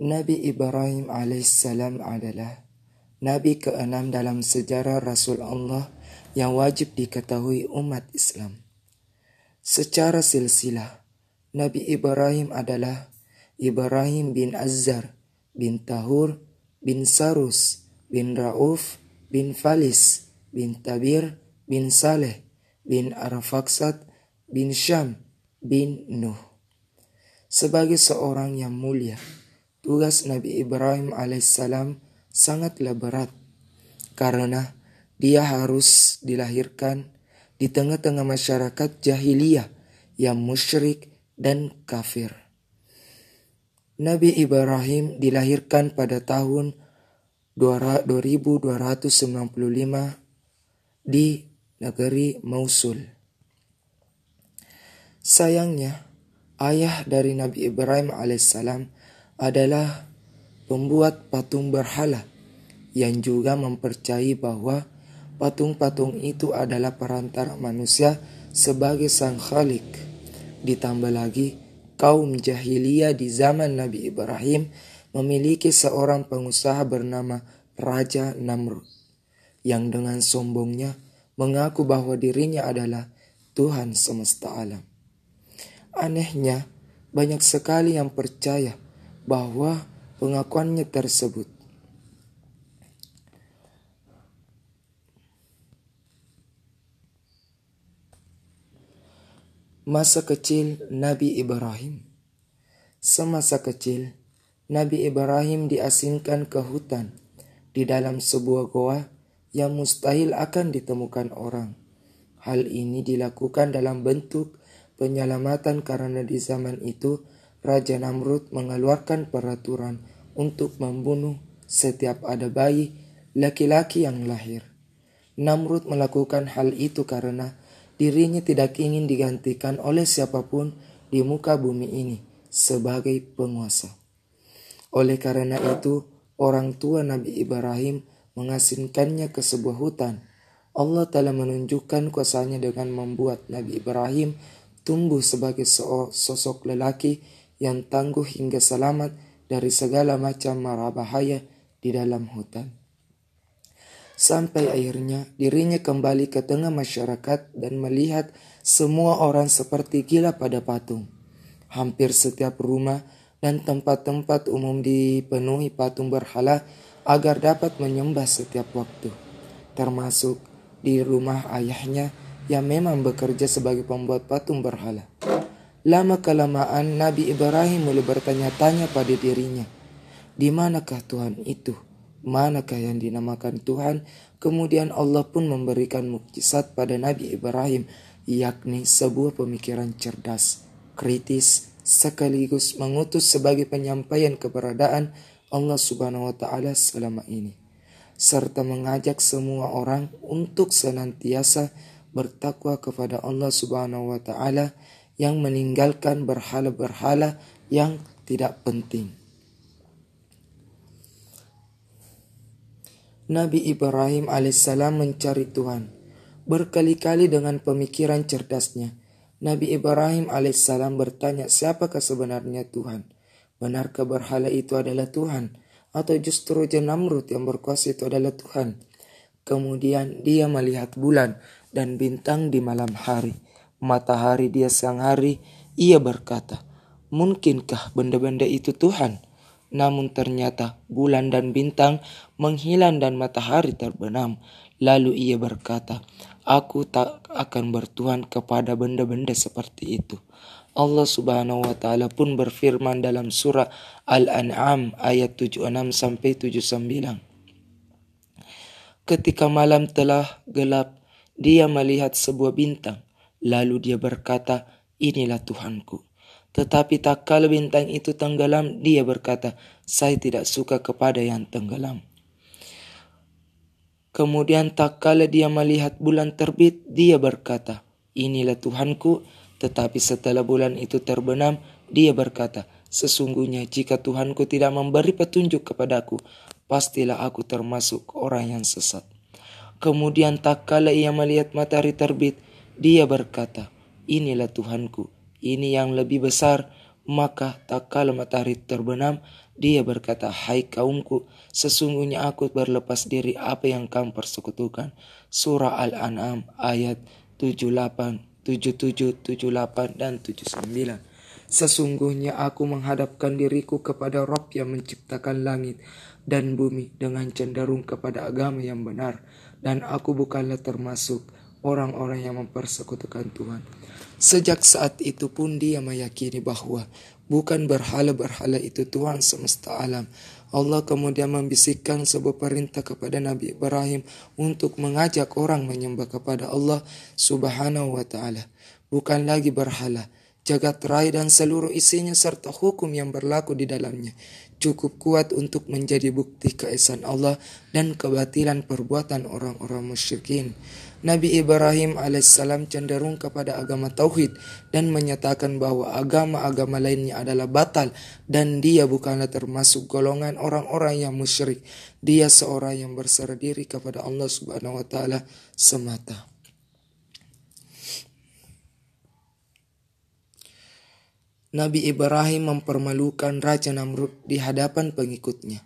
Nabi Ibrahim alaihissalam adalah Nabi keenam dalam sejarah Rasul Allah yang wajib diketahui umat Islam. Secara silsilah, Nabi Ibrahim adalah Ibrahim bin Azhar bin Tahur bin Sarus bin Rauf bin Falis bin Tabir bin Saleh bin Arfaksat bin Syam bin Nuh. Sebagai seorang yang mulia, tugas Nabi Ibrahim alaihissalam sangatlah berat karena dia harus dilahirkan di tengah-tengah masyarakat jahiliyah yang musyrik dan kafir. Nabi Ibrahim dilahirkan pada tahun 2295 di negeri Mosul. Sayangnya, ayah dari Nabi Ibrahim alaihissalam adalah pembuat patung berhala yang juga mempercayai bahwa patung-patung itu adalah perantara manusia sebagai sang khalik. Ditambah lagi, kaum jahiliyah di zaman Nabi Ibrahim memiliki seorang pengusaha bernama Raja Namrud yang dengan sombongnya mengaku bahwa dirinya adalah Tuhan semesta alam. Anehnya, banyak sekali yang percaya bahwa pengakuannya tersebut Masa kecil Nabi Ibrahim Semasa kecil, Nabi Ibrahim diasingkan ke hutan di dalam sebuah goa yang mustahil akan ditemukan orang. Hal ini dilakukan dalam bentuk penyelamatan karena di zaman itu Raja Namrud mengeluarkan peraturan untuk membunuh setiap ada bayi laki-laki yang lahir. Namrud melakukan hal itu karena dirinya tidak ingin digantikan oleh siapa pun di muka bumi ini sebagai penguasa. Oleh karena itu, orang tua Nabi Ibrahim mengasingkannya ke sebuah hutan. Allah telah menunjukkan kuasanya dengan membuat Nabi Ibrahim tumbuh sebagai sosok lelaki yang tangguh hingga selamat dari segala macam mara bahaya di dalam hutan. Sampai akhirnya dirinya kembali ke tengah masyarakat dan melihat semua orang seperti gila pada patung. Hampir setiap rumah dan tempat-tempat umum dipenuhi patung berhala agar dapat menyembah setiap waktu, termasuk di rumah ayahnya yang memang bekerja sebagai pembuat patung berhala. Lama kelamaan Nabi Ibrahim mulai bertanya-tanya pada dirinya, di manakah Tuhan itu? Manakah yang dinamakan Tuhan? Kemudian Allah pun memberikan mukjizat pada Nabi Ibrahim, yakni sebuah pemikiran cerdas, kritis, sekaligus mengutus sebagai penyampaian keberadaan Allah Subhanahu wa taala selama ini serta mengajak semua orang untuk senantiasa bertakwa kepada Allah Subhanahu wa taala yang meninggalkan berhala-berhala yang tidak penting. Nabi Ibrahim alaihissalam mencari Tuhan berkali-kali dengan pemikiran cerdasnya. Nabi Ibrahim alaihissalam bertanya siapakah sebenarnya Tuhan? Benarkah berhala itu adalah Tuhan? Atau justru Namrud yang berkuasa itu adalah Tuhan? Kemudian dia melihat bulan dan bintang di malam hari matahari dia siang hari, ia berkata, Mungkinkah benda-benda itu Tuhan? Namun ternyata bulan dan bintang menghilang dan matahari terbenam. Lalu ia berkata, Aku tak akan bertuhan kepada benda-benda seperti itu. Allah subhanahu wa ta'ala pun berfirman dalam surah Al-An'am ayat 76 sampai 79. Ketika malam telah gelap, dia melihat sebuah bintang Lalu dia berkata, inilah Tuhanku. Tetapi tak kala bintang itu tenggelam, dia berkata, saya tidak suka kepada yang tenggelam. Kemudian tak kala dia melihat bulan terbit, dia berkata, inilah Tuhanku. Tetapi setelah bulan itu terbenam, dia berkata, sesungguhnya jika Tuhanku tidak memberi petunjuk kepadaku, pastilah aku termasuk orang yang sesat. Kemudian tak kala ia melihat matahari terbit, dia berkata, inilah Tuhanku, ini yang lebih besar, Maka tak kala matahari terbenam, dia berkata, Hai kaumku, sesungguhnya aku berlepas diri apa yang kamu persekutukan. Surah Al-An'am ayat 78, 77, 78, dan 79. Sesungguhnya aku menghadapkan diriku kepada Rob yang menciptakan langit dan bumi dengan cenderung kepada agama yang benar. Dan aku bukanlah termasuk orang-orang yang mempersekutukan Tuhan. Sejak saat itu pun dia meyakini bahwa bukan berhala-berhala itu Tuhan semesta alam. Allah kemudian membisikkan sebuah perintah kepada Nabi Ibrahim untuk mengajak orang menyembah kepada Allah Subhanahu wa taala, bukan lagi berhala, jagat raya dan seluruh isinya serta hukum yang berlaku di dalamnya cukup kuat untuk menjadi bukti keesaan Allah dan kebatilan perbuatan orang-orang musyrikin. Nabi Ibrahim alaihissalam cenderung kepada agama tauhid dan menyatakan bahwa agama-agama lainnya adalah batal dan dia bukanlah termasuk golongan orang-orang yang musyrik. Dia seorang yang berserah diri kepada Allah Subhanahu wa taala semata. Nabi Ibrahim mempermalukan Raja Namrud di hadapan pengikutnya.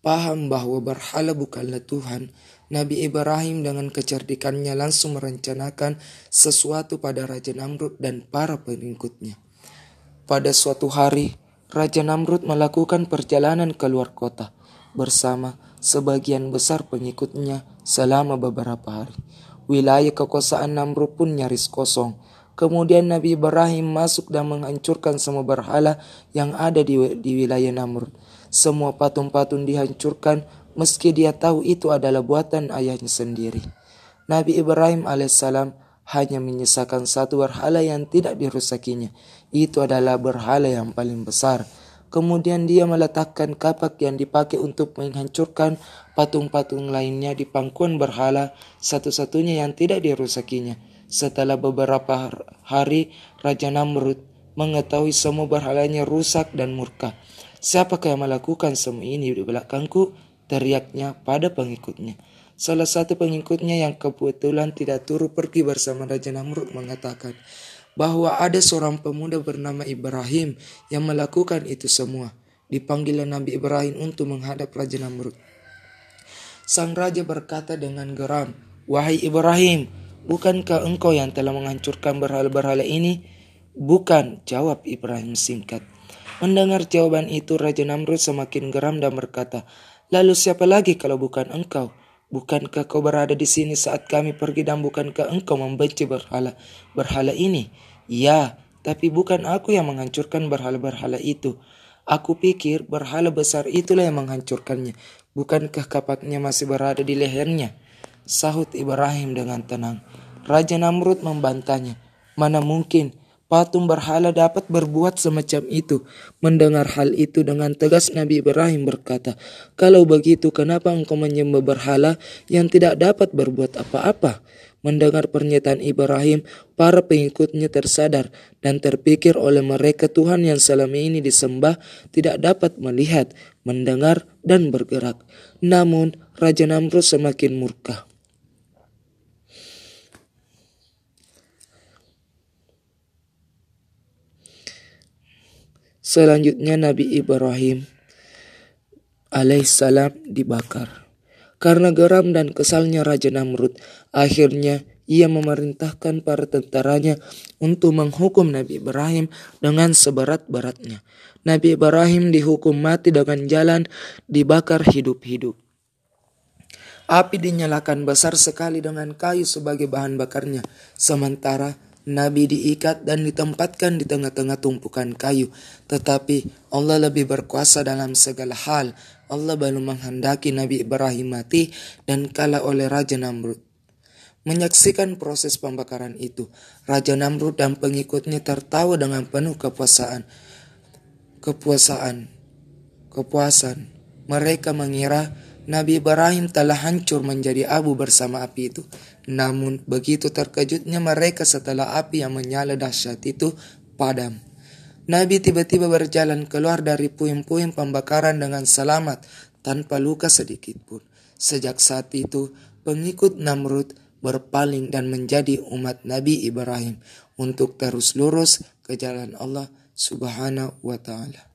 Paham bahwa berhala bukanlah Tuhan, Nabi Ibrahim dengan kecerdikannya langsung merencanakan sesuatu pada Raja Namrud dan para pengikutnya. Pada suatu hari, Raja Namrud melakukan perjalanan keluar kota bersama sebagian besar pengikutnya selama beberapa hari. Wilayah kekuasaan Namrud pun nyaris kosong. Kemudian Nabi Ibrahim masuk dan menghancurkan semua berhala yang ada di, di wilayah Namrud. Semua patung-patung dihancurkan meski dia tahu itu adalah buatan ayahnya sendiri. Nabi Ibrahim alaihissalam hanya menyisakan satu berhala yang tidak dirusakinya. Itu adalah berhala yang paling besar. Kemudian dia meletakkan kapak yang dipakai untuk menghancurkan patung-patung lainnya di pangkuan berhala satu-satunya yang tidak dirusakinya. Setelah beberapa hari, Raja Namrud mengetahui semua berhalanya rusak dan murka. Siapakah yang melakukan semua ini di belakangku? teriaknya pada pengikutnya. Salah satu pengikutnya yang kebetulan tidak turut pergi bersama Raja Namrud mengatakan bahwa ada seorang pemuda bernama Ibrahim yang melakukan itu semua. Dipanggil Nabi Ibrahim untuk menghadap Raja Namrud. Sang raja berkata dengan geram, "Wahai Ibrahim, bukankah engkau yang telah menghancurkan berhala-berhala ini?" "Bukan," jawab Ibrahim singkat. Mendengar jawaban itu, Raja Namrud semakin geram dan berkata, Lalu siapa lagi kalau bukan engkau? Bukankah kau berada di sini saat kami pergi dan bukankah engkau membenci berhala berhala ini? Ya, tapi bukan aku yang menghancurkan berhala-berhala itu. Aku pikir berhala besar itulah yang menghancurkannya. Bukankah kapaknya masih berada di lehernya? Sahut Ibrahim dengan tenang. Raja Namrud membantahnya. Mana mungkin patung berhala dapat berbuat semacam itu. Mendengar hal itu dengan tegas Nabi Ibrahim berkata, Kalau begitu kenapa engkau menyembah berhala yang tidak dapat berbuat apa-apa? Mendengar pernyataan Ibrahim, para pengikutnya tersadar dan terpikir oleh mereka Tuhan yang selama ini disembah tidak dapat melihat, mendengar, dan bergerak. Namun, Raja Namrud semakin murka. Selanjutnya Nabi Ibrahim alaihissalam dibakar. Karena geram dan kesalnya Raja Namrud, akhirnya ia memerintahkan para tentaranya untuk menghukum Nabi Ibrahim dengan seberat-beratnya. Nabi Ibrahim dihukum mati dengan jalan dibakar hidup-hidup. Api dinyalakan besar sekali dengan kayu sebagai bahan bakarnya, sementara Nabi diikat dan ditempatkan di tengah-tengah tumpukan kayu. Tetapi Allah lebih berkuasa dalam segala hal. Allah belum menghendaki Nabi Ibrahim mati dan kalah oleh Raja Namrud. Menyaksikan proses pembakaran itu, Raja Namrud dan pengikutnya tertawa dengan penuh kepuasaan. Kepuasaan. Kepuasan. Mereka mengira Nabi Ibrahim telah hancur menjadi abu bersama api itu. Namun begitu terkejutnya mereka setelah api yang menyala dahsyat itu padam. Nabi tiba-tiba berjalan keluar dari puing-puing pembakaran dengan selamat tanpa luka sedikit pun. Sejak saat itu, pengikut Namrud berpaling dan menjadi umat Nabi Ibrahim untuk terus lurus ke jalan Allah subhanahu wa ta'ala.